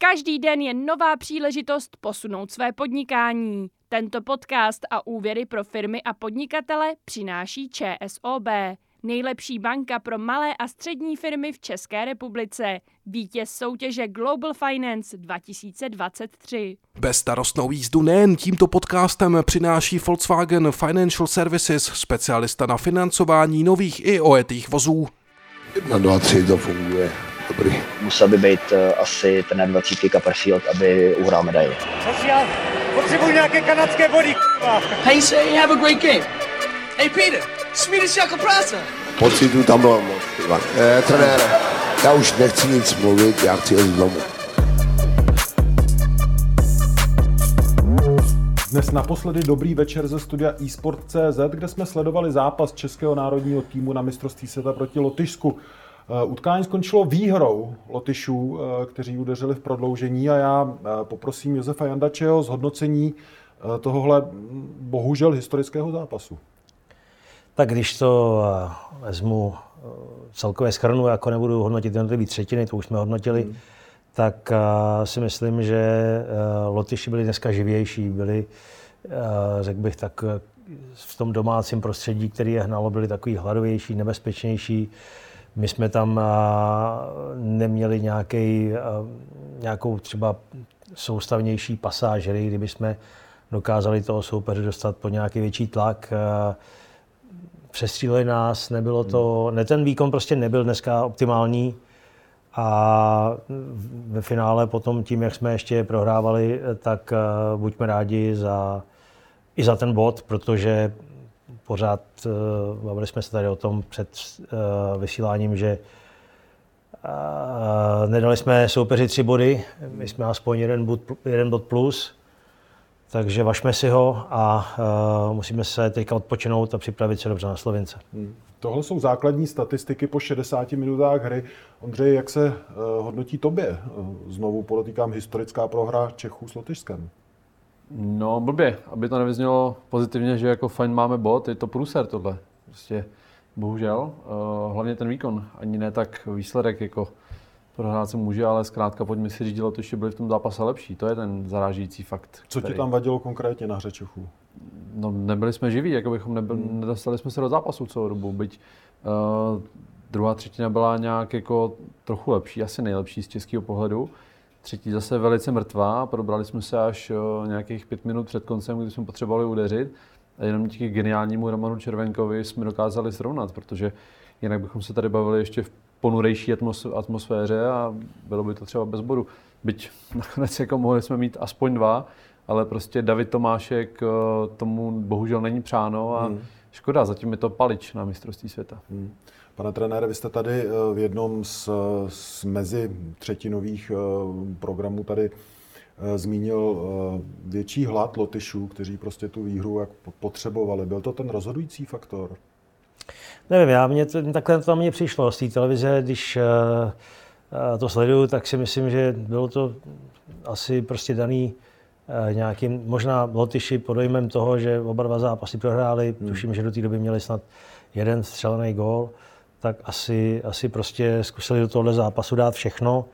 Každý den je nová příležitost posunout své podnikání. Tento podcast a úvěry pro firmy a podnikatele přináší ČSOB. Nejlepší banka pro malé a střední firmy v České republice. Vítěz soutěže Global Finance 2023. Bezstarostnou jízdu nejen tímto podcastem přináší Volkswagen Financial Services, specialista na financování nových i ojetých vozů. Na 2, 3 to funguje. Dobrý. Musel by být uh, asi ten 20 Copperfield, aby uhrál medaili. Potřebuji nějaké kanadské body, k***a. Hey, say have a great game. Hey, Peter, Swedish jako práce. Pocitu tam bylo moc, Ivan. Eh, trenére, já už nechci nic mluvit, já chci jít domů. Dnes naposledy dobrý večer ze studia eSport.cz, kde jsme sledovali zápas českého národního týmu na mistrovství světa proti Lotyšsku. Eh, Utkání skončilo výhrou Lotyšů, eh, kteří udeřili v prodloužení a já eh, poprosím Josefa Jandačeho zhodnocení tohohle hm, bohužel historického zápasu. Tak když to vezmu celkově schrnu, jako nebudu hodnotit jednotlivé třetiny, to už jsme hodnotili, hmm. tak si myslím, že Lotyši byli dneska živější, byli, řekl bych tak, v tom domácím prostředí, který je hnalo, byli takový hladovější, nebezpečnější. My jsme tam neměli nějaký, nějakou třeba soustavnější pasáž kdyby jsme dokázali toho soupeře dostat pod nějaký větší tlak. Přestříleli nás, nebylo to, ne, ten výkon prostě nebyl dneska optimální a ve finále potom tím, jak jsme ještě prohrávali, tak buďme rádi za, i za ten bod, protože pořád, uh, bavili jsme se tady o tom před uh, vysíláním, že uh, nedali jsme soupeři tři body, my jsme aspoň jeden bod, jeden bod plus, takže vašme si ho a uh, musíme se teďka odpočinout a připravit se dobře na Slovince. Hmm. Tohle jsou základní statistiky po 60 minutách hry. Ondřej, jak se uh, hodnotí tobě? Uh, znovu podotýkám historická prohra Čechů s Lotyšskem. No blbě, aby to nevyznělo pozitivně, že jako fajn máme bod, je to průser tohle. Prostě bohužel, uh, hlavně ten výkon, ani ne tak výsledek, jako prohrát se může, ale zkrátka pojďme si říct, že byli v tom zápase lepší. To je ten zarážící fakt. Co který... ti tam vadilo konkrétně na hře Čechů? No nebyli jsme živí, jako bychom nebyl, hmm. nedostali jsme se do zápasu celou dobu, byť uh, druhá třetina byla nějak jako trochu lepší, asi nejlepší z českého pohledu. Třetí zase velice mrtvá, probrali jsme se až nějakých pět minut před koncem, kdy jsme potřebovali udeřit. A jenom díky geniálnímu Romanu Červenkovi jsme dokázali srovnat, protože jinak bychom se tady bavili ještě v ponurejší atmosféře a bylo by to třeba bez bodu. Byť nakonec jako mohli jsme mít aspoň dva, ale prostě David Tomášek tomu bohužel není přáno a hmm. Škoda, zatím je to palič na mistrovství světa. Hmm. Pane trenére, vy jste tady eh, v jednom z, z mezi třetinových eh, programů tady eh, zmínil větší hlad Lotyšů, kteří prostě tu výhru jak potřebovali. Byl to ten rozhodující faktor? Nevím, já mě to, takhle to mě přišlo z té televize, když to sleduju, tak si myslím, že bylo to asi prostě daný nějakým, možná Lotyši pod dojmem toho, že oba dva zápasy prohráli, hmm. tuším, že do té doby měli snad jeden střelený gól tak asi, asi prostě zkusili do tohohle zápasu dát všechno.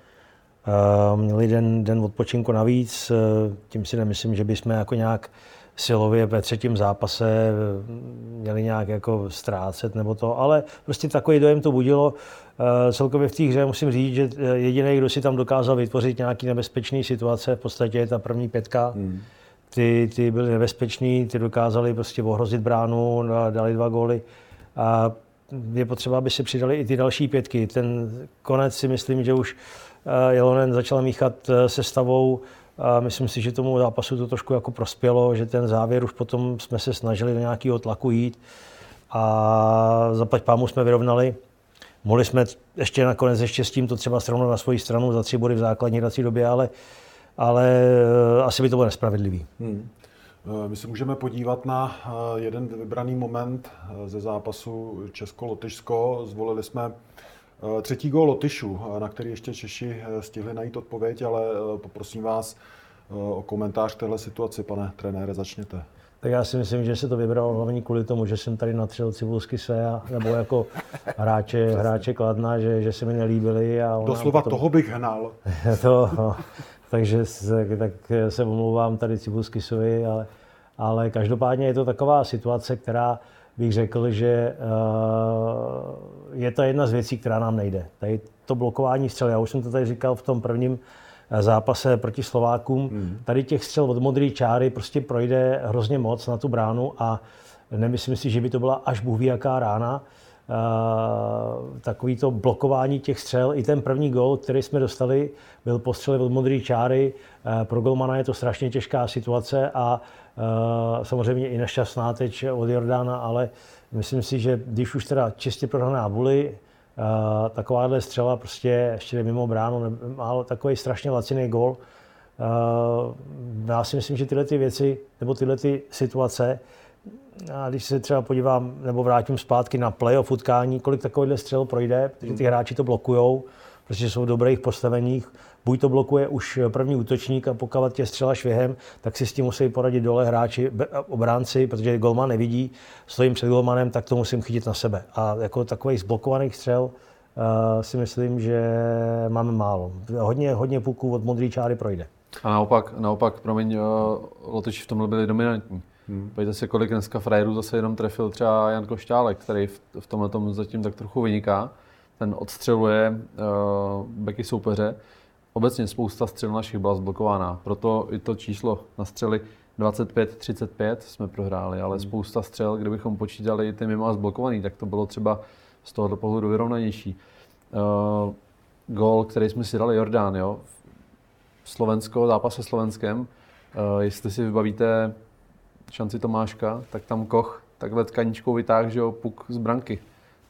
Uh, měli den, den odpočinku navíc, uh, tím si nemyslím, že bychom jako nějak silově ve třetím zápase eh, měli nějak jako ztrácet nebo to, ale prostě takový dojem to budilo. Uh, celkově v té hře musím říct, že jediný, kdo si tam dokázal vytvořit nějaký nebezpečný situace, v podstatě je ta první pětka. Hmm. Ty, ty byly nebezpeční, ty dokázali prostě ohrozit bránu, dali dva góly. A je potřeba, aby se přidali i ty další pětky. Ten konec si myslím, že už eh, Jelonen začal míchat eh, se stavou. A myslím si, že tomu zápasu to trošku jako prospělo, že ten závěr už potom jsme se snažili do nějakého tlaku jít a zaplať pámu jsme vyrovnali. Mohli jsme ještě nakonec ještě s tím to třeba srovnat na svoji stranu za tři body v základní hrací době, ale, ale eh, asi by to bylo nespravedlivý. Hmm. Eh, my se můžeme podívat na eh, jeden vybraný moment ze zápasu Česko-Lotyšsko. Zvolili jsme třetí gól Lotyšů, na který ještě Češi stihli najít odpověď, ale poprosím vás o komentář k téhle situaci. Pane trenére, začněte. Tak já si myslím, že se to vybral hlavně kvůli tomu, že jsem tady natřel Cibulsky své, nebo jako hráče, hráče Kladna, že, že se mi nelíbili. A Doslova potom... toho bych hnal. to, no, takže se, tak se omlouvám tady Cibuskisovi, ale, ale každopádně je to taková situace, která bych řekl, že uh, je to jedna z věcí, která nám nejde. Tady to blokování střel, já už jsem to tady říkal v tom prvním eh, zápase proti Slovákům, hmm. tady těch střel od modré čáry prostě projde hrozně moc na tu bránu a nemyslím si, že by to byla až bůh ví jaká rána. Uh, takový to blokování těch střel. I ten první gol, který jsme dostali, byl postřel od modré čáry. Uh, pro golmana je to strašně těžká situace a samozřejmě i nešťastná teď od Jordána, ale myslím si, že když už teda čistě prohraná vůli, Uh, takováhle střela prostě ještě mimo bránu, má takový strašně laciný gol. Uh, já si myslím, že tyhle ty věci, nebo tyhle ty situace, a když se třeba podívám, nebo vrátím zpátky na playoff utkání, kolik takovýchhle střel projde, protože ty hráči to blokujou, protože jsou v dobrých postaveních. Buď to blokuje už první útočník a pokud tě střela švihem, tak si s tím musí poradit dole hráči, obránci, protože golman nevidí, stojím před golmanem, tak to musím chytit na sebe. A jako takových zblokovaných střel uh, si myslím, že máme málo. Hodně, hodně puků od modré čáry projde. A naopak, naopak promiň, uh, Lotyši v tomhle byli dominantní. Hmm. Pojďte si, kolik dneska frajerů zase jenom trefil třeba Jan Košťálek, který v, v tomhle tom zatím tak trochu vyniká. Ten odstřeluje uh, beky soupeře. Obecně spousta střel našich byla zblokována, proto i to číslo na střely 25-35 jsme prohráli, ale hmm. spousta střel, kdybychom počítali ty mimo a zblokovaný, tak to bylo třeba z tohoto pohledu vyrovnanější. Uh, gol, který jsme si dali Jordán, jo, Slovensko, zápas se Slovenskem, uh, jestli si vybavíte šanci Tomáška, tak tam Koch takhle tkaničkou vytáhl, že jo, puk z branky.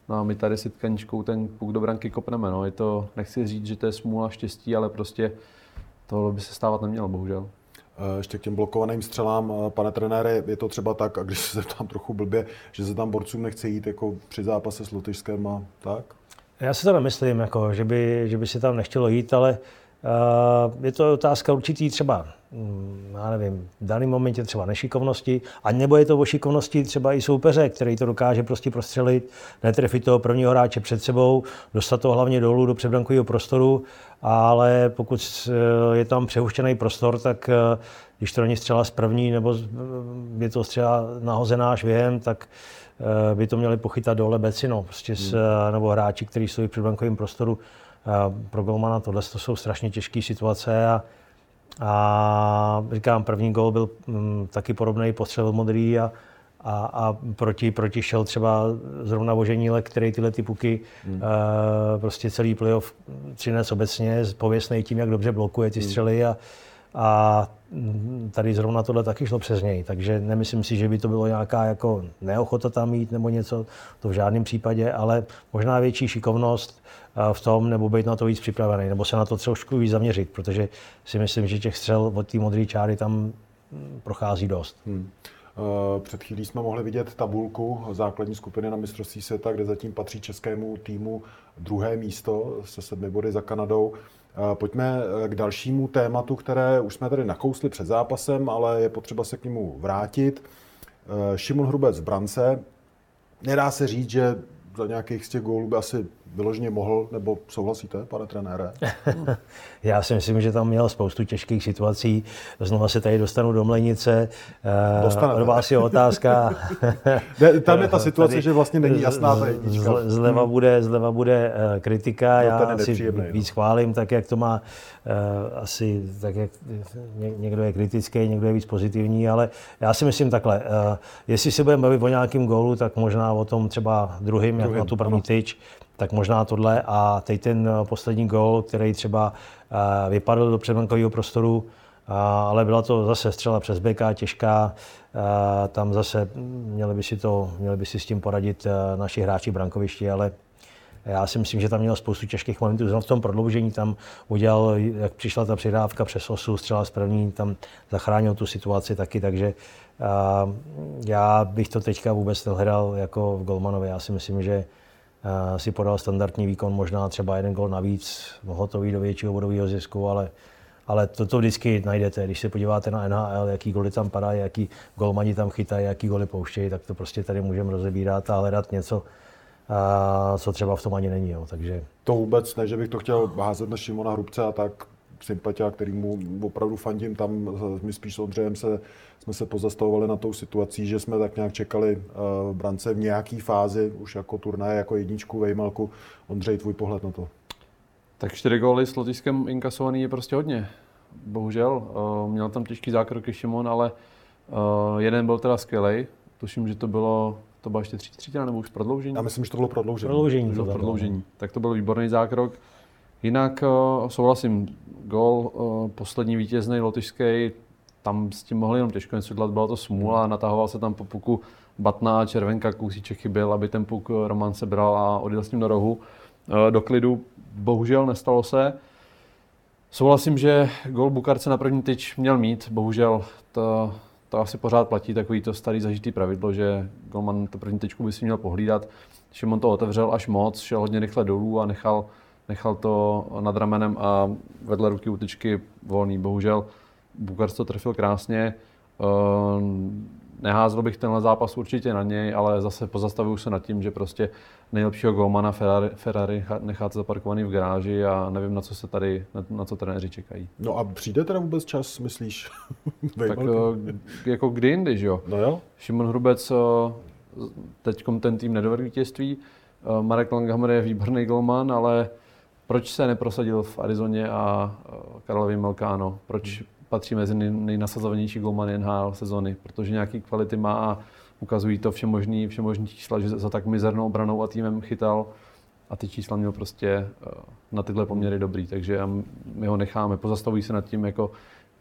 No a my tady si tkaničkou ten puk do branky kopneme. No. Je to, nechci říct, že to je smůla štěstí, ale prostě tohle by se stávat nemělo, bohužel. Eh, ještě k těm blokovaným střelám, eh, pane trenére, je to třeba tak, a když se tam trochu blbě, že se tam borcům nechce jít jako při zápase s Lotyšskem a tak? Já si to nemyslím, jako, že, by, že by si tam nechtělo jít, ale uh, je to otázka určitý třeba Mm, já nevím, v daném momentě třeba nešikovnosti, a nebo je to o šikovnosti třeba i soupeře, který to dokáže prostě prostřelit, netrefit toho prvního hráče před sebou, dostat to hlavně dolů do předbrankového prostoru, ale pokud eh, je tam přehuštěný prostor, tak eh, když to není střela z první, nebo je to střela nahozená švihem, tak eh, by to měli pochytat dole Becino, prostě s, hmm. nebo hráči, kteří jsou v předbrankovém prostoru. Pro golmana tohle to jsou strašně těžké situace a a říkám, první gol byl mm, taky podobný postřel modrý a, a, a proti, proti šel třeba zrovna Voženílek, který tyhle ty puky hmm. uh, prostě celý playoff přines obecně, pověstný tím, jak dobře blokuje ty hmm. střely a, a tady zrovna tohle taky šlo přes něj, takže nemyslím si, že by to bylo nějaká jako neochota tam mít nebo něco, to v žádném případě, ale možná větší šikovnost v tom, nebo být na to víc připravený, nebo se na to trošku víc zaměřit, protože si myslím, že těch střel od té modré čáry tam mm, prochází dost. Hmm. Eh, před chvílí jsme mohli vidět tabulku základní skupiny na mistrovství světa, kde zatím patří českému týmu druhé místo se sedmi body za Kanadou. Eh, pojďme eh, k dalšímu tématu, které už jsme tady nakousli před zápasem, ale je potřeba se k němu vrátit. Šimon Hrubec v brance. Nedá se říct, že za nějakých z těch gólů by asi vyloženě mohl, nebo souhlasíte, pane trenére? Já si myslím, že tam měl spoustu těžkých situací. Znova se tady dostanu do Mlenice. Eh, Dostanete. Od vás je otázka. ne, tam je ta situace, tady, že vlastně není jasná ta jednička. Zleva hmm. bude, zleva bude uh, kritika. No, Já si víc chválím, tak jak to má asi, tak jak někdo je kritický, někdo je víc pozitivní, ale já si myslím takhle. Jestli se budeme bavit o nějakém gólu, tak možná o tom třeba druhým, jak na tu první tyč, tak možná tohle a teď ten eh, poslední gol, který třeba eh, vypadl do předbankového prostoru, eh, ale byla to zase střela přes beka, těžká, tam zase měli by si, to, měli by si s tím poradit naši hráči brankovišti, ale já si myslím, že tam měl spoustu těžkých momentů. V tom prodloužení tam udělal, jak přišla ta přidávka přes osu, střela z první, tam zachránil tu situaci taky, takže já bych to teďka vůbec nehledal jako v Golmanovi. Já si myslím, že si podal standardní výkon, možná třeba jeden gol navíc, hotový do většího bodového zisku, ale ale to, to vždycky najdete. Když se podíváte na NHL, jaký goly tam padají, jaký golmani tam chytají, jaký goly pouštějí, tak to prostě tady můžeme rozebírat a hledat něco, a, co třeba v tom ani není. Jo. Takže... To vůbec ne, že bych to chtěl házet na Šimona Hrubce a tak sympatia, kterýmu opravdu fandím, tam my spíš s Ondřejem se, jsme se pozastavovali na tou situací, že jsme tak nějak čekali v brance v nějaký fázi, už jako turnaje, jako jedničku, vejmalku. Ondřej, tvůj pohled na to? Tak čtyři góly s Lotyšskem inkasovaný je prostě hodně. Bohužel. Měl tam těžký zákrok Šimon, ale jeden byl teda skvělý. Tuším, že to bylo to byla ještě třetí třetina nebo už prodloužení? Já myslím, že to bylo prodloužení. Prodloužení. To bylo prodloužení. Tak to byl výborný zákrok. Jinak uh, souhlasím, gol uh, poslední vítězný lotyšský, tam s tím mohli jenom těžko něco dělat, byla to smůla, natahoval se tam po puku Batna, červenka, kousíček chyběl, aby ten puk Roman sebral a odjel s ním do rohu. Do klidu bohužel nestalo se. Souhlasím, že gol Bukarce na první tyč měl mít, bohužel to, to asi pořád platí takový to starý zažitý pravidlo, že golman to první tečku by si měl pohlídat. Šimon to otevřel až moc, šel hodně rychle dolů a nechal, nechal to nad ramenem a vedle ruky útečky volný. Bohužel Bukars to trefil krásně. Ehm, neházel bych tenhle zápas určitě na něj, ale zase pozastavuju se nad tím, že prostě nejlepšího golmana Ferrari, Ferrari necháte zaparkovaný v garáži a nevím, na co se tady, na, na co trenéři čekají. No a přijde teda vůbec čas, myslíš? tak eh, jako kdy jindy, že jo? No jo. Šimon Hrubec eh, teď ten tým nedovedl vítězství. Eh, Marek Langhammer je výborný golman, ale proč se neprosadil v Arizoně a Karlovi Melkáno? Proč patří mezi nejnasazovanější golmany NHL sezony? Protože nějaký kvality má a ukazují to vše možný, vše možný čísla, že za tak mizernou obranou a týmem chytal a ty čísla měl prostě eh, na tyhle poměry dobrý, takže my ho necháme, pozastavují se nad tím jako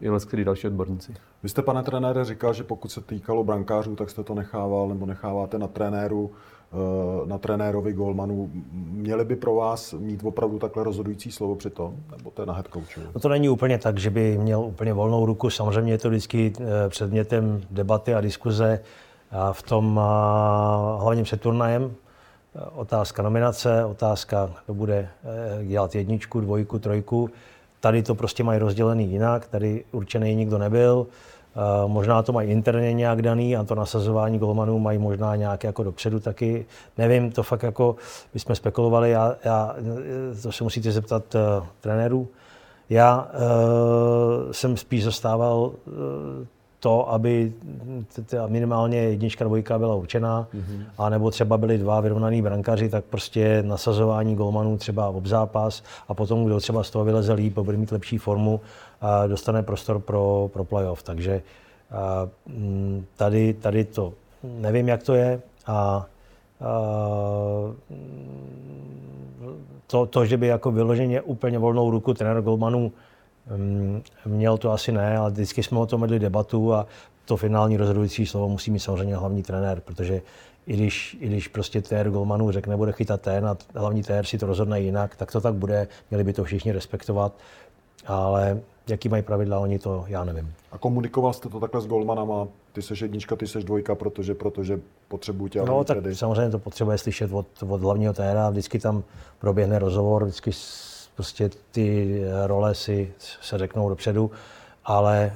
i který další odborníci. Vy jste, pane trenére, říkal, že pokud se týkalo brankářů, tak jste to nechával nebo necháváte na trenéru, eh, na trenérovi Golmanu. Měli by pro vás mít opravdu takhle rozhodující slovo při tom? Nebo to je na head coachu? No to není úplně tak, že by měl úplně volnou ruku. Samozřejmě je to vždycky eh, předmětem debaty a diskuze v tom hlavním před turnajem. Otázka nominace, otázka, kdo bude eh, dělat jedničku, dvojku, trojku. Tady to prostě mají rozdělený jinak, tady určený nikdo nebyl. Možná to mají interně nějak daný a to nasazování golmanů mají možná nějak jako dopředu taky. Nevím, to fakt jako bychom spekulovali, já, já, to se musíte zeptat uh, trenérů. Já uh, jsem spíš zastával uh, to, aby minimálně jednička, dvojka byla určená, mm-hmm. a nebo třeba byli dva vyrovnaní brankaři, tak prostě nasazování golmanů třeba ob zápas a potom, kdo třeba z toho vyleze líp, bude mít lepší formu, a dostane prostor pro, pro playoff. Takže a, mm, tady, tady to nevím, jak to je a, a to, to, že by jako vyloženě úplně volnou ruku trenér golmanů měl to asi ne, ale vždycky jsme o tom vedli debatu a to finální rozhodující slovo musí mít samozřejmě hlavní trenér, protože i když, i když prostě tér golmanů řekne, bude chytat ten a hlavní tér si to rozhodne jinak, tak to tak bude, měli by to všichni respektovat, ale jaký mají pravidla oni, to já nevím. A komunikoval jste to takhle s golmanama, ty seš jednička, ty seš dvojka, protože, protože potřebují tě No tak tedy. samozřejmě to potřebuje slyšet od, od hlavního téra, vždycky tam proběhne rozhovor, vždycky prostě ty role si se řeknou dopředu, ale e,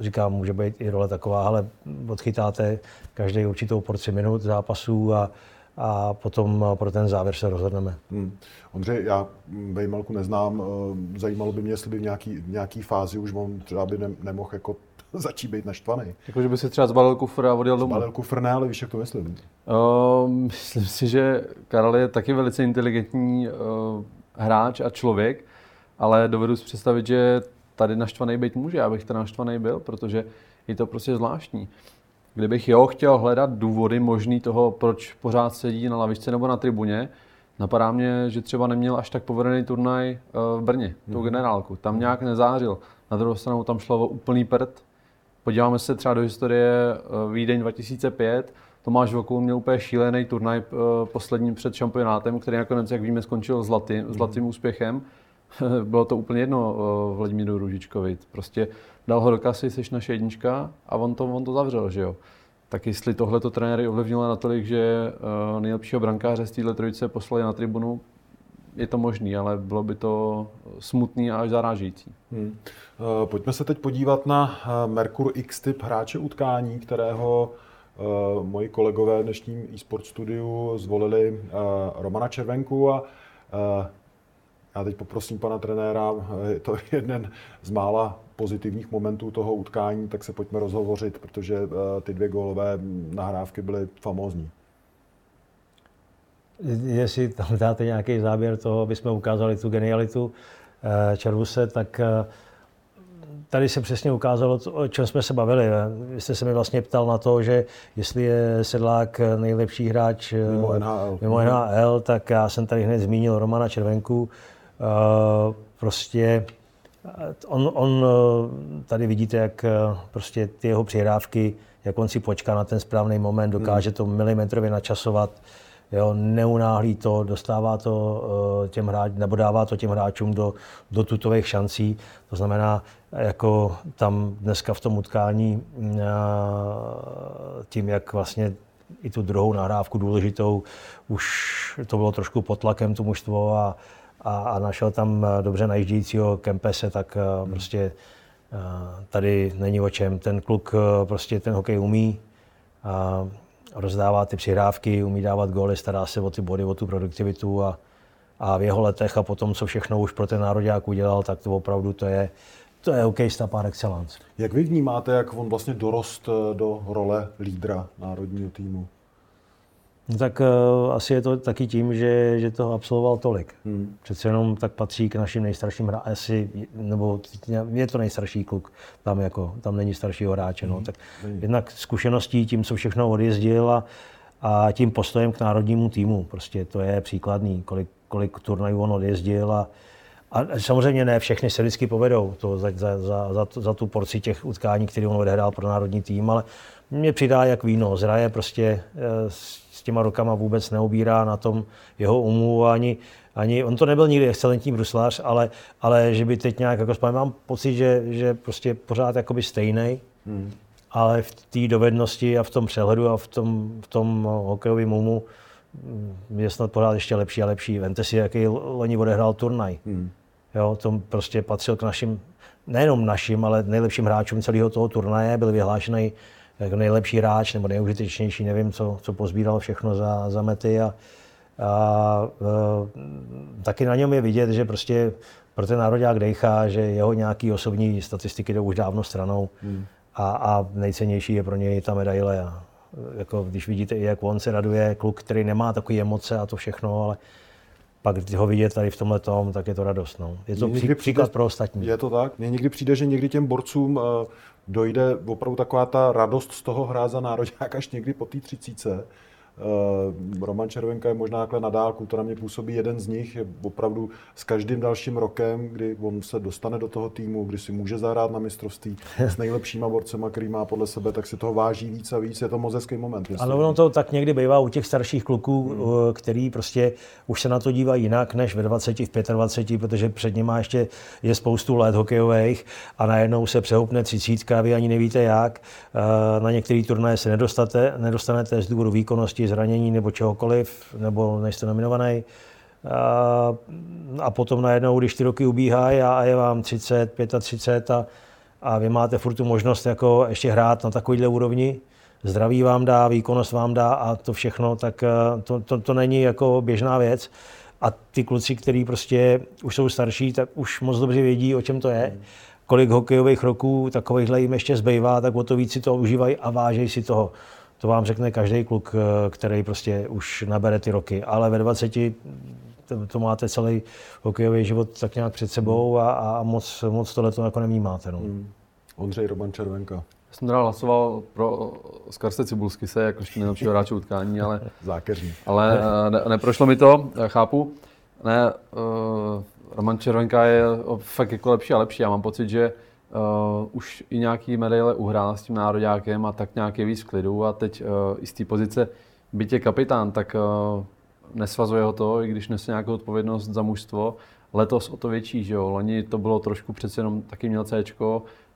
říkám, může být i role taková, ale odchytáte každý určitou porci minut zápasů a, a potom pro ten závěr se rozhodneme. Hmm. Ondřej, já Vejmalku neznám, zajímalo by mě, jestli by v nějaký, v nějaký fázi už on třeba by ne, nemohl jako začít být naštvaný. Jako, že by si třeba zbalil kufr a odjel domů. Zbalil kufr ne, ale víš, jak to myslím. Uh, myslím si, že Karel je taky velice inteligentní uh, hráč a člověk, ale dovedu si představit, že tady naštvaný být může, já bych ten naštvaný byl, protože je to prostě zvláštní. Kdybych jo chtěl hledat důvody možný toho, proč pořád sedí na lavičce nebo na tribuně, napadá mě, že třeba neměl až tak povedený turnaj eh, v Brně, tu mhm. generálku. Tam nějak nezářil. Na druhou stranu tam šlo o úplný prd. Podíváme se třeba do historie eh, Vídeň 2005, Tomáš Vokul měl úplně šílený turnaj eh, posledním před šampionátem, který nakonec, jak víme, skončil zlatým, zlatým úspěchem. Bylo to úplně jedno uh, Vladimíru Ružičkovi. Prostě dal ho do kasy, jsi naše jednička a on to, on to zavřel, že jo. Tak jestli tohle to trenéry ovlivnilo natolik, že uh, nejlepšího brankáře z téhle trojice poslali na tribunu, je to možný, ale bylo by to smutný a až zarážející. Hmm. Pojďme se teď podívat na Merkur X-typ hráče utkání, kterého Eh, moji kolegové v dnešním e-sport studiu zvolili eh, Romana Červenku a eh, Já teď poprosím pana trenéra, je to jeden z mála pozitivních momentů toho utkání, tak se pojďme rozhovořit, protože eh, ty dvě gólové nahrávky byly famózní. Jestli tam dáte nějaký záběr toho, aby jsme ukázali tu genialitu eh, Červuse, tak eh, tady se přesně ukázalo, o čem jsme se bavili. Vy jste se mi vlastně ptal na to, že jestli je Sedlák nejlepší hráč mimo NHL, mimo NHL tak já jsem tady hned zmínil Romana Červenku. Prostě On, on tady vidíte, jak prostě ty jeho přihrávky, jak on si počká na ten správný moment, dokáže to milimetrově načasovat, jo, neunáhlí to, dostává to těm hráč, nebo dává to těm hráčům do, do tutových šancí. To znamená, jako tam dneska v tom utkání tím, jak vlastně i tu druhou nahrávku důležitou, už to bylo trošku pod tlakem to mužstvo a, a, a našel tam eh, dobře najíždějícího Kempese, tak eh, hmm. prostě eh, tady není o čem. Ten kluk prostě ten hokej umí, a rozdává ty přihrávky, umí dávat góly, stará se o ty body, o tu produktivitu a, a v jeho letech a potom, co všechno už pro ten národák udělal, tak to opravdu to je, to je hokejista par excellence. Jak vy vnímáte, jak on vlastně dorost do role lídra národního týmu? No tak uh, asi je to taky tím, že, že to absolvoval tolik. Hmm. Přece jenom tak patří k našim nejstarším hráčům, nebo je to nejstarší kluk, tam, jako, tam není staršího hráče. No. Hmm. Tak hmm. jednak zkušeností, tím, co všechno odjezdil a, a tím postojem k národnímu týmu. Prostě to je příkladný, kolik, kolik turnajů on odjezdil a, a samozřejmě ne všechny se vždycky povedou to za, za, za, za, za tu porci těch utkání, které on odehrál pro národní tým, ale mě přidá jak víno. Zraje prostě eh, s těma rokama vůbec neobírá na tom jeho umu ani, ani on to nebyl nikdy excelentní bruslář, ale, ale že by teď nějak, jako spáně, mám pocit, že, že prostě pořád jakoby stejný, hmm. ale v té dovednosti a v tom přehledu a v tom, v tom hokejovém umu mm, je snad pořád ještě lepší a lepší. Vemte si, jaký loni odehrál turnaj. Hmm. Jo, to prostě patřil k našim, nejenom našim, ale nejlepším hráčům celého toho turnaje, byl vyhlášený jako nejlepší hráč nebo nejužitečnější, nevím, co, co pozbíral všechno za, za mety. A, a, a e, taky na něm je vidět, že prostě pro ten národák dejchá, že jeho nějaký osobní statistiky jdou už dávno stranou. Hmm. A, a nejcennější je pro něj ta medaile. A, jako, když vidíte, jak on se raduje, kluk, který nemá takové emoce a to všechno, ale pak ho vidět tady v tomhle tom, tak je to radost. No. Je to pří, příklad pro ostatní. Je to tak? Mně někdy přijde, že někdy těm borcům uh, dojde opravdu taková ta radost z toho hrát za národák až někdy po té třicíce. Uh, Roman Červenka je možná takhle na dálku, to na mě působí jeden z nich, je opravdu s každým dalším rokem, kdy on se dostane do toho týmu, kdy si může zahrát na mistrovství s nejlepšíma borcema, který má podle sebe, tak si toho váží víc a víc, je to moc hezký moment. Ale ono to tak někdy bývá u těch starších kluků, hmm. který prostě už se na to dívají jinak než ve 20, v 25, protože před nimi ještě je spoustu let hokejových a najednou se přehoupne třicítka, vy ani nevíte jak. Eh, na některý turnaje se nedostanete, nedostanete z důvodu výkonnosti, zranění nebo čehokoliv, nebo nejste nominovaný. A, a potom najednou, když ty roky ubíhají a je vám 30, 35 a, a vy máte furt tu možnost jako ještě hrát na takovýhle úrovni, zdraví vám dá, výkonnost vám dá a to všechno, tak eh, to, to, to není jako běžná věc. A ty kluci, kteří prostě už jsou starší, tak už moc dobře vědí, o čem to je. Kolik hokejových roků takovýchhle jim ještě zbývá, tak o to víc si to užívají a vážejí si toho. To vám řekne každý kluk, eh, který prostě už nabere ty roky. Ale ve 20 to, to máte celý hokejový život tak nějak před sebou a, a moc, moc tohle to jako nemímáte. No. Hmm. Ondřej Roman Červenka. Já jsem teda hlasoval pro Skarse Cibulsky se jakožto nejlepšího hráče utkání, ale, Zákeřní. ale eh, ne, neprošlo mi to, chápu. Ne, uh, Roman Červenka je fakt jako lepší a lepší. Já mám pocit, že uh, už i nějaký medaile uhrál s tím nároďákem a tak nějak je víc v klidu a teď uh, i z té pozice, byť je kapitán, tak uh, nesvazuje ho to, i když nese nějakou odpovědnost za mužstvo. Letos o to větší, že jo. Loni to bylo trošku přece jenom taky měl C,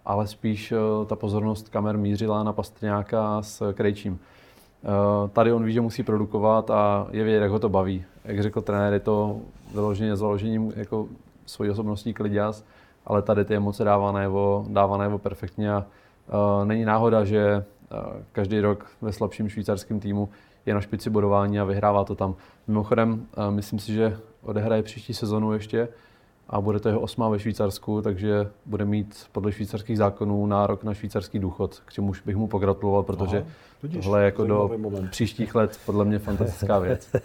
ale spíš uh, ta pozornost kamer mířila na Pastrňáka s Krejčím. Uh, tady on ví, že musí produkovat a je vědět, jak ho to baví. Jak řekl trenér, je to vyloženě založením jako svojí osobnostní kliděs ale tady ty emoce dává najevo, dává najevo perfektně a uh, není náhoda, že uh, každý rok ve slabším švýcarském týmu je na špici bodování a vyhrává to tam. Mimochodem, uh, myslím si, že odehraje příští sezonu ještě a bude to jeho osmá ve Švýcarsku, takže bude mít podle švýcarských zákonů nárok na švýcarský důchod, k čemuž bych mu pogratuloval, protože Aha, tohle je jako do moment. příštích let podle mě fantastická věc.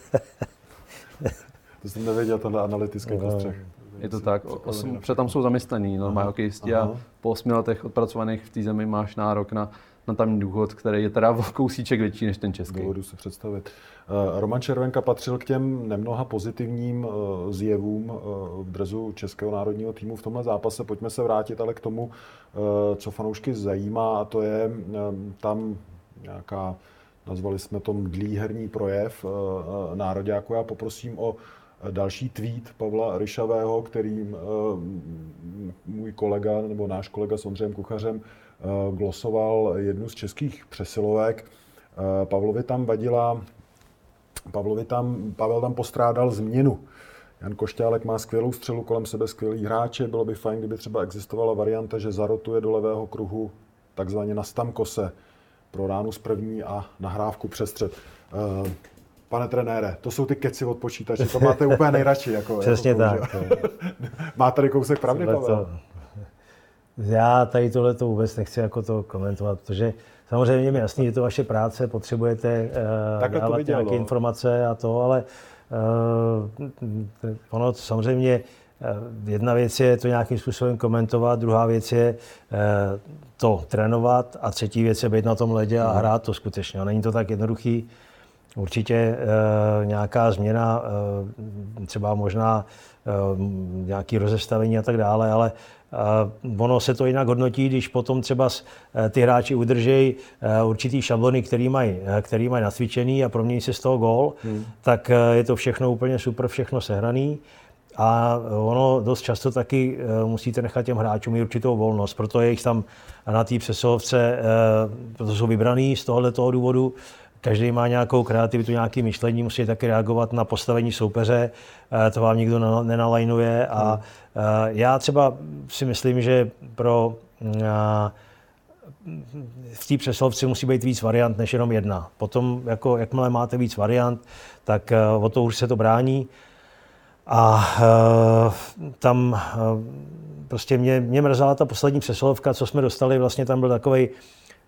To jsem nevěděl, tenhle analytický postřeh. Je to tak, osm, protože tam jsou zaměstnaní, normálně hokejisti a po osmi letech odpracovaných v té zemi máš nárok na, na tamní důchod, který je teda o kousíček větší než ten český. Dovedu si představit. Eh, Roman Červenka patřil k těm nemnoha pozitivním eh, zjevům eh, v drezu Českého národního týmu v tomhle zápase. Pojďme se vrátit ale k tomu, co fanoušky zajímá, a to je tam nějaká, nazvali jsme to mdlý herní projev eh, nároďáku. Já poprosím o další tweet Pavla Ryšavého, kterým eh, můj kolega, nebo náš kolega s Ondřejem Kuchařem, eh, glosoval jednu z českých přesilovek. Eh, Pavlovi tam vadila, Pavlovi tam, Pavel tam postrádal změnu. Jan Košťálek má skvělou střelu kolem sebe, skvělý hráče. Bylo by fajn, kdyby třeba existovala varianta, že zarotuje do levého kruhu takzvaně na stamkose pro ránu z první a nahrávku přes střed. Pane trenére, to jsou ty keci od počítače, to máte úplně nejradši. Jako, Přesně jako tak. Má tady kousek pravdy, Pavel? to- Já tady tohle to vůbec nechci jako to komentovat, protože samozřejmě je mi jasný, že to vaše práce, potřebujete uh, dávat nějaké no. informace a to, ale uh, ono samozřejmě uh, jedna věc je to nějakým způsobem komentovat, druhá věc je uh, to trénovat a třetí věc je být na tom ledě a hrát to skutečně. Není to tak jednoduchý. Určitě e, nějaká změna, e, třeba možná e, nějaký rozestavení a tak dále, ale e, ono se to jinak hodnotí, když potom třeba s, e, ty hráči udržejí e, určitý šablony, který mají, e, který mají nacvičený a promění se z toho gól, hmm. tak e, je to všechno úplně super, všechno sehraný. A ono dost často taky musíte nechat těm hráčům mít určitou volnost, proto je jich tam na té přesilovce, e, proto jsou vybraný z tohohle toho důvodu. Každý má nějakou kreativitu, nějaké myšlení, musí taky reagovat na postavení soupeře, eh, to vám nikdo nena- nenalajnuje. A eh, já třeba si myslím, že pro eh, v té přeslovci musí být víc variant než jenom jedna. Potom, jako, jakmile máte víc variant, tak o to už se to brání. A tam prostě mě, mě mrzela ta poslední přesilovka, co jsme dostali, vlastně tam byl takový.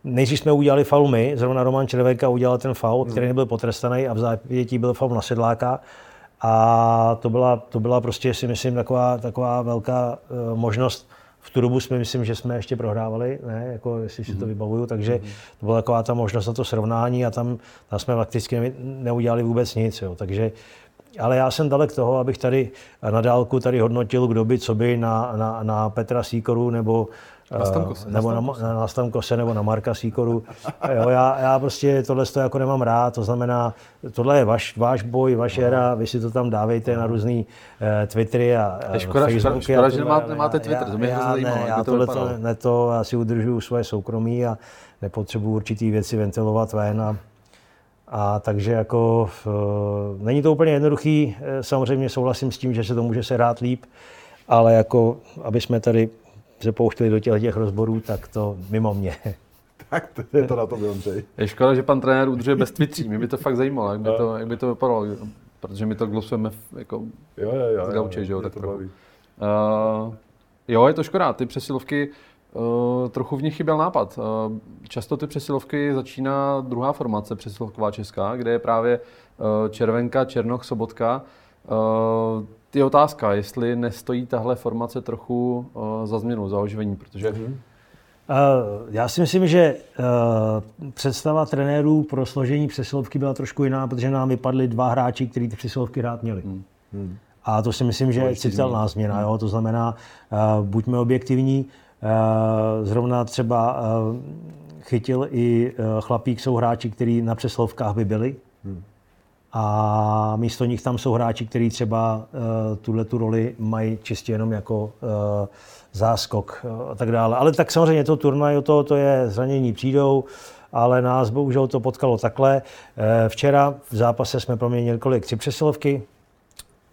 Nejdřív jsme udělali faul my, zrovna Roman Červenka udělal ten faul, který nebyl potrestaný a v zápětí byl faul na sedláka. A to byla, to byla prostě, si myslím, taková, taková velká uh, možnost. V tu dobu jsme, myslím, že jsme ještě prohrávali, ne, jako jestli si to vybavuju, takže to byla taková ta možnost na to srovnání a tam, tam jsme fakticky ne, neudělali vůbec nic. Jo. Takže ale já jsem dalek toho, abych tady na dálku tady hodnotil, kdo by, co by na, na, na Petra Síkoru nebo Na Stamkose, eh, nebo na, na, na Stamkose nebo na Marka Síkoru. Jo, já, já prostě tohle to jako nemám rád, to znamená, tohle je vaš, váš boj, vaše hra, vy si to tam dávejte na různý eh, Twittery a Je škoda- Facebooky. škoda- že nemáte- nemáte Twitter, to mě já, hrozně zajímalo, ne, já to tohle to, ne to, já si udržuju svoje soukromí a nepotřebuji určitý věci ventilovat ven a a takže jako uh, není to úplně jednoduchý, eh, samozřejmě souhlasím s tím, že se to může se hrát líp, ale jako, aby jsme tady se pouštěli do těch, těch rozborů, tak to mimo mě. Tak to je to na to, Ondřej. Je škoda, že pan trenér udržuje bez Twitterí. Mě by to fakt zajímalo, jak by to, jak by to vypadalo. Protože my to glosujeme v- jako Jo, jo, jo. z gauče, že jo, tak to baví. Uh, jo, je to škoda. Ty přesilovky, uh, trochu v nich chyběl nápad. Uh, často ty přesilovky začíná druhá formace přesilovková česká, kde je právě uh, Červenka, Černoch, Sobotka. Je otázka, jestli nestojí tahle formace trochu uh, za změnu, za oživení, protože Mhm. Uh, já si myslím, že uh, představa trenérů pro složení přesilovky byla trošku jiná, protože nám vypadly dva hráči, kteří ty přesilovky hrát měli. Hmm. A to si myslím, že je citelná změna. Jo? To znamená, uh, buďme objektivní, uh, zrovna třeba uh, chytil i uh, chlapík, jsou hráči, kteří na přeslovkách by byli. A místo nich tam jsou hráči, kteří třeba uh, tuhle tu roli mají čistě jenom jako uh, záskok uh, a tak dále. Ale tak samozřejmě to turnaj, to, to je zranění přijdou, ale nás bohužel to potkalo takhle. Uh, včera v zápase jsme proměnili kolik? Tři přesilovky?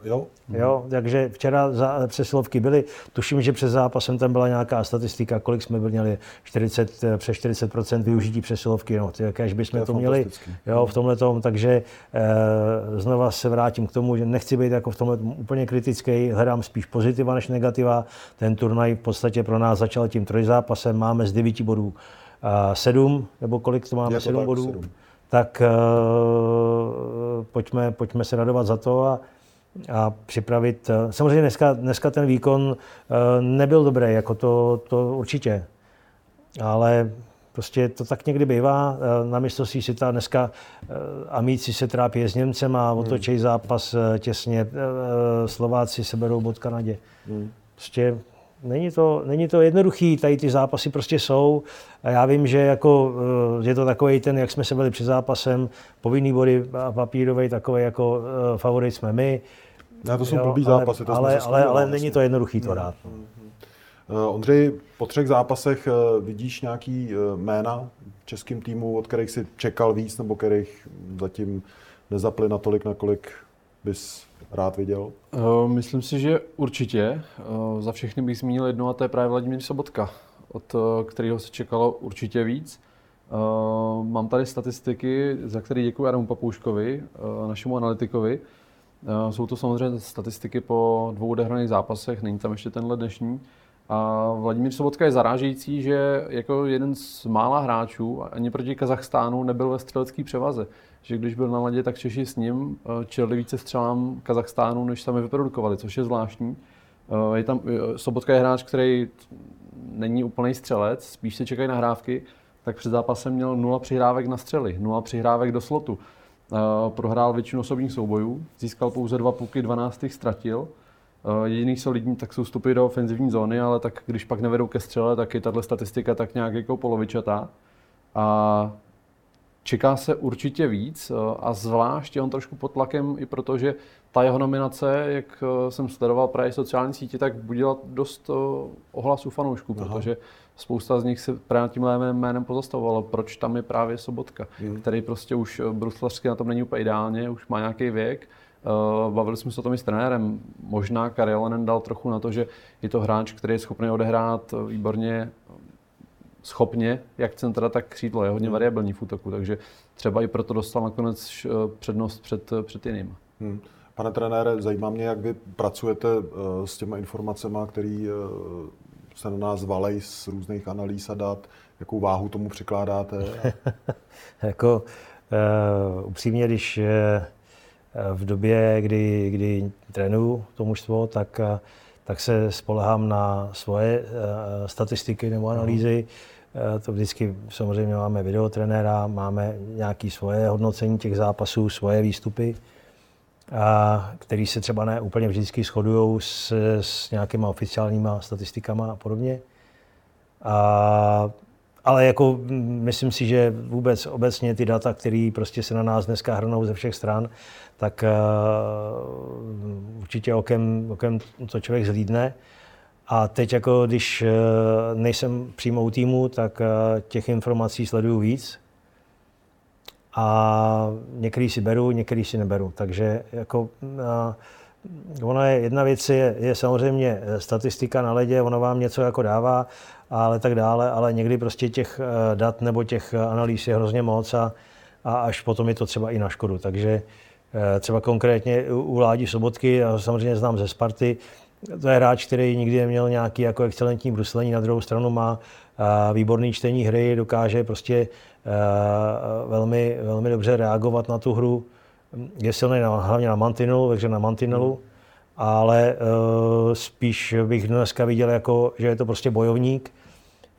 Jo? Jo, takže včera za přesilovky byly. Tuším, že před zápasem tam byla nějaká statistika, kolik jsme měli 40, eh, přes 40 využití přesilovky. No, jakéž bychom To to, měli jo, v tomhle tom. Takže e, znova se vrátím k tomu, že nechci být jako v tomhle úplně kritický, hledám spíš pozitiva než negativa. Ten turnaj v podstatě pro nás začal tím trojzápasem. Máme z 9 bodů a sedm, nebo kolik to máme, Je to sedm tak, bodů. sedm. Tak uh, pojďme, pojďme se radovat za to a, a připravit. eh, Samozřejmě dneska, dneska ten výkon eh, nebyl dobrý, jako to, to určitě. Ale prostě to tak někdy bývá. Eh, Na mistrovství světa dneska Amíci se trápí s Němcem a otočí zápas eh, těsně. Slováci se berou bod Kanadě. Prostě není to, není to jednoduchý, tady ty zápasy prostě jsou. A já vím, že jako, eh, je to takový ten, jak jsme se byli před zápasem, povinný body a papírový, takový jako eh, favorit jsme my. Ne, to jsou Jo, blbý ale- zápasy, to jsme ale, se ale, ale vlastně. není to jednoduchý to dát. no. Eh, Ondřej, po třech zápasech vidíš nějaký jména českým týmu, od kterých si čekal víc, nebo kterých zatím nezapli natolik, nakolik bys rád viděl? Uh, myslím si, že určitě. Uh, za všechny bych zmínil jedno a to je právě Vladimír Sobotka, od uh, kterého se čekalo určitě víc. Mám tady statistiky, za které děkuji Adamu Papouškovi, našemu analytikovi. Jsou to samozřejmě statistiky po dvou odehraných zápasech, není tam ještě tenhle dnešní. A Vladimír Sobotka je zarážející, že jako jeden z mála hráčů ani proti Kazachstánu nebyl ve střelecké převaze. Že když byl na ledě, tak Češi s ním eh, čelili více střelám Kazachstánu, než sami vyprodukovali, což je zvláštní. Eh, Je tam, eh, Sobotka je hráč, který není úplný střelec, spíš se čekají nahrávky, tak před zápasem měl nula přihrávek na střely, nula přihrávek do slotu. Prohrál většinu osobních soubojů, získal pouze dva puky, 12 jich ztratil. Jediný solidní tak jsou vstupy do ofenzivní zóny, ale tak když pak nevedou ke střele, tak je tahle statistika tak nějak jako polovičatá. A čeká se určitě víc eh, a zvlášť je on trošku pod tlakem i protože ta jeho nominace, jak eh, jsem sledoval právě sociální sítě, tak budila dost eh, ohlasů fanoušků, protože spousta z nich se právě tímhle jménem pozastavovalo, proč tam je právě Sobotka, který prostě už bruslařsky na tom není úplně ideálně, už má nějaký věk, Bavili jsme se o tom i s trenérem. Možná Karjalanen dal trochu na to, že je to hráč, který je schopný odehrát eh, výborně schopně, jak centra, tak křídlo. Je hodně variabilní v útoku, takže třeba i proto dostal nakonec eh, přednost před, před jiným. Hmm. Pane trenére, zajímá mě, jak vy pracujete eh, s těma informacemi, které se na nás valej z různých analýz a dat, jakou váhu tomu přikládáte. jako uh, upřímně, když uh, v době, kdy, kdy trénuju to mužstvo, tak, uh, tak se spolehám na svoje uh, statistiky nebo analýzy. Uh, to vždycky samozřejmě máme videotrenéra, máme nějaké svoje hodnocení těch zápasů, svoje výstupy, a který se třeba ne úplně vždycky shodují s, s nějakýma oficiálníma statistikama a podobně. A ale jako mm, myslím si, že vůbec obecně ty data, které prostě se na nás dneska hrnou ze všech stran, tak uh, určitě okem, okem to člověk zhlídne. A teď jako když uh, nejsem přímo u týmu, tak uh, těch informací sleduju víc. A některý si beru, některý si neberu. Takže jako uh, Ono je, jedna věc je, je samozřejmě statistika na ledě, ono vám něco jako dává, ale tak dále, ale někdy prostě těch eh, dat nebo těch analýz je hrozně moc a, a až potom je to třeba i na škodu. Takže eh, třeba konkrétně u, Ládi Sobotky, já ho samozřejmě znám ze Sparty, to je hráč, který nikdy neměl nějaký jako excelentní bruslení, na druhou stranu má eh, výborný čtení hry, dokáže prostě velmi, velmi dobře reagovat na tu hru, je silný na, hlavně na mantinelu, takže na mantinelu, ale uh, spíš bych dneska viděl, jako, že je to prostě bojovník.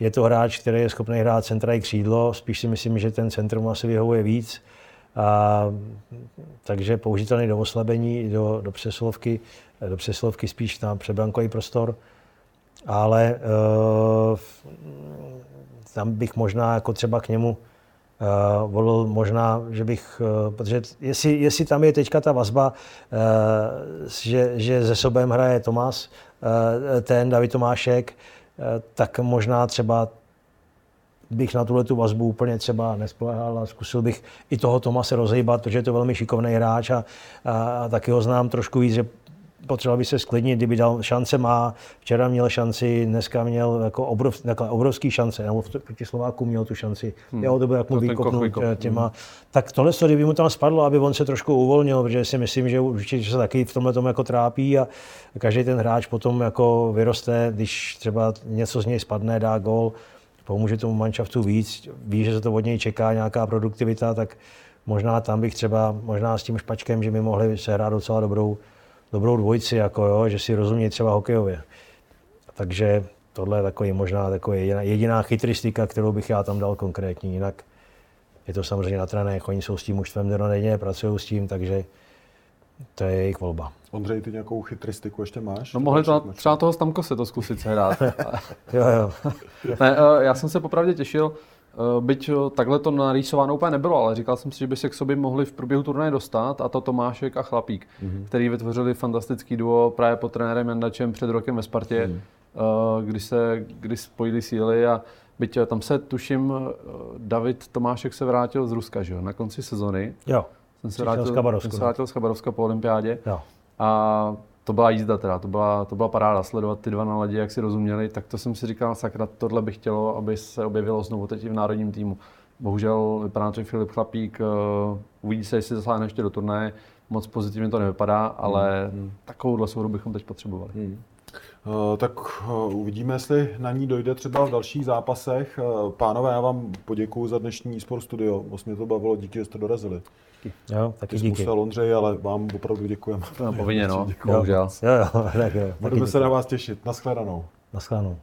Je to hráč, který je schopný hrát centra i křídlo, spíš si myslím, že ten centrum asi vyhovuje víc. A, takže použitelný do oslabení, do, do přesilovky, do přesilovky spíš na přebrankový prostor. Ale uh, tam bych možná jako třeba k němu Uh, volil možná, že bych, uh, protože jestli, jestli tam je teďka ta vazba, uh, že, že ze sobem hraje Tomás, uh, ten David Tomášek, tak možná třeba bych na tuhle tu vazbu úplně třeba nespolehal a zkusil bych i toho Tomase rozhýbat, protože je to velmi šikovný hráč a, a, a taky ho znám trošku víc, že potřeboval by se sklidnit, kdyby dal šance má, včera měl šanci, dneska měl jako obrov, takhle obrovský šance, nebo proti Slováku měl tu šanci, hmm. jo, to bylo jak mu vykopnout Koch vykop. těma, hmm. tak tohle, kdyby mu tam spadlo, aby on se trošku uvolnil, protože si myslím, že určitě se taky v tomhle tom jako trápí a každý ten hráč potom jako vyroste, když třeba něco z něj spadne, dá gol, pomůže tomu manšaftu víc, ví, že se to od něj čeká nějaká produktivita, tak možná tam bych třeba, možná s tím špačkem, že by mohli sehrát docela dobrou, dobrou dvojici, jako jo, že si rozumí třeba hokejově. Takže tohle je takový možná takový jediná, jediná chytristika, kterou bych já tam dal konkrétní. Jinak je to samozřejmě na trenérech, oni jsou s tím už denně, pracují s tím, takže to je jejich volba. Ondřej, ty nějakou chytristiku ještě máš? No mohli to třeba toho Stamkose to zkusit se hrát. jo, jo. ne, eh, já jsem se popravdě těšil, byť eh, takhle to narýsováno úplně nebylo, ale říkal jsem si, že by se k sobě mohli v průběhu turnaje dostat a to Tomášek a Chlapík, mm-hmm. který vytvořili fantastický duo právě pod trenérem Jandačem před rokem ve Spartě, mm. kdy se kdy spojili síly a byť tam se tuším, David Tomášek se vrátil z Ruska, že jo, na konci sezony. Jo. Jsem se vrátil, jsem se vrátil z Chabarovska po olympiádě. Jo. A to byla jízda teda, to byla, to byla paráda sledovat ty dva na jak si rozuměli, tak to jsem si říkal, sakra, tohle bych chtělo, aby se objevilo znovu teď i v národním týmu. Bohužel vypadá to, že Filip Chlapík, uh, uvidí se, jestli zasáhne ještě do turnaje, moc pozitivně to nevypadá, ale hmm. takovouhle souhru bychom teď potřebovali. Hmm. Uh, tak uh, uvidíme, jestli na ní dojde třeba v dalších zápasech. Uh, pánové, já vám poděkuji za dnešní e studio. Moc mě to bavilo, díky, že jste dorazili. Jo, taky Ty díky. musel, Ondřej, ale vám opravdu děkujeme. Povinně, no, Děkujeme. bohužel. Jo, jo, tak jo. Budeme se na vás těšit. Naschledanou. Naschledanou.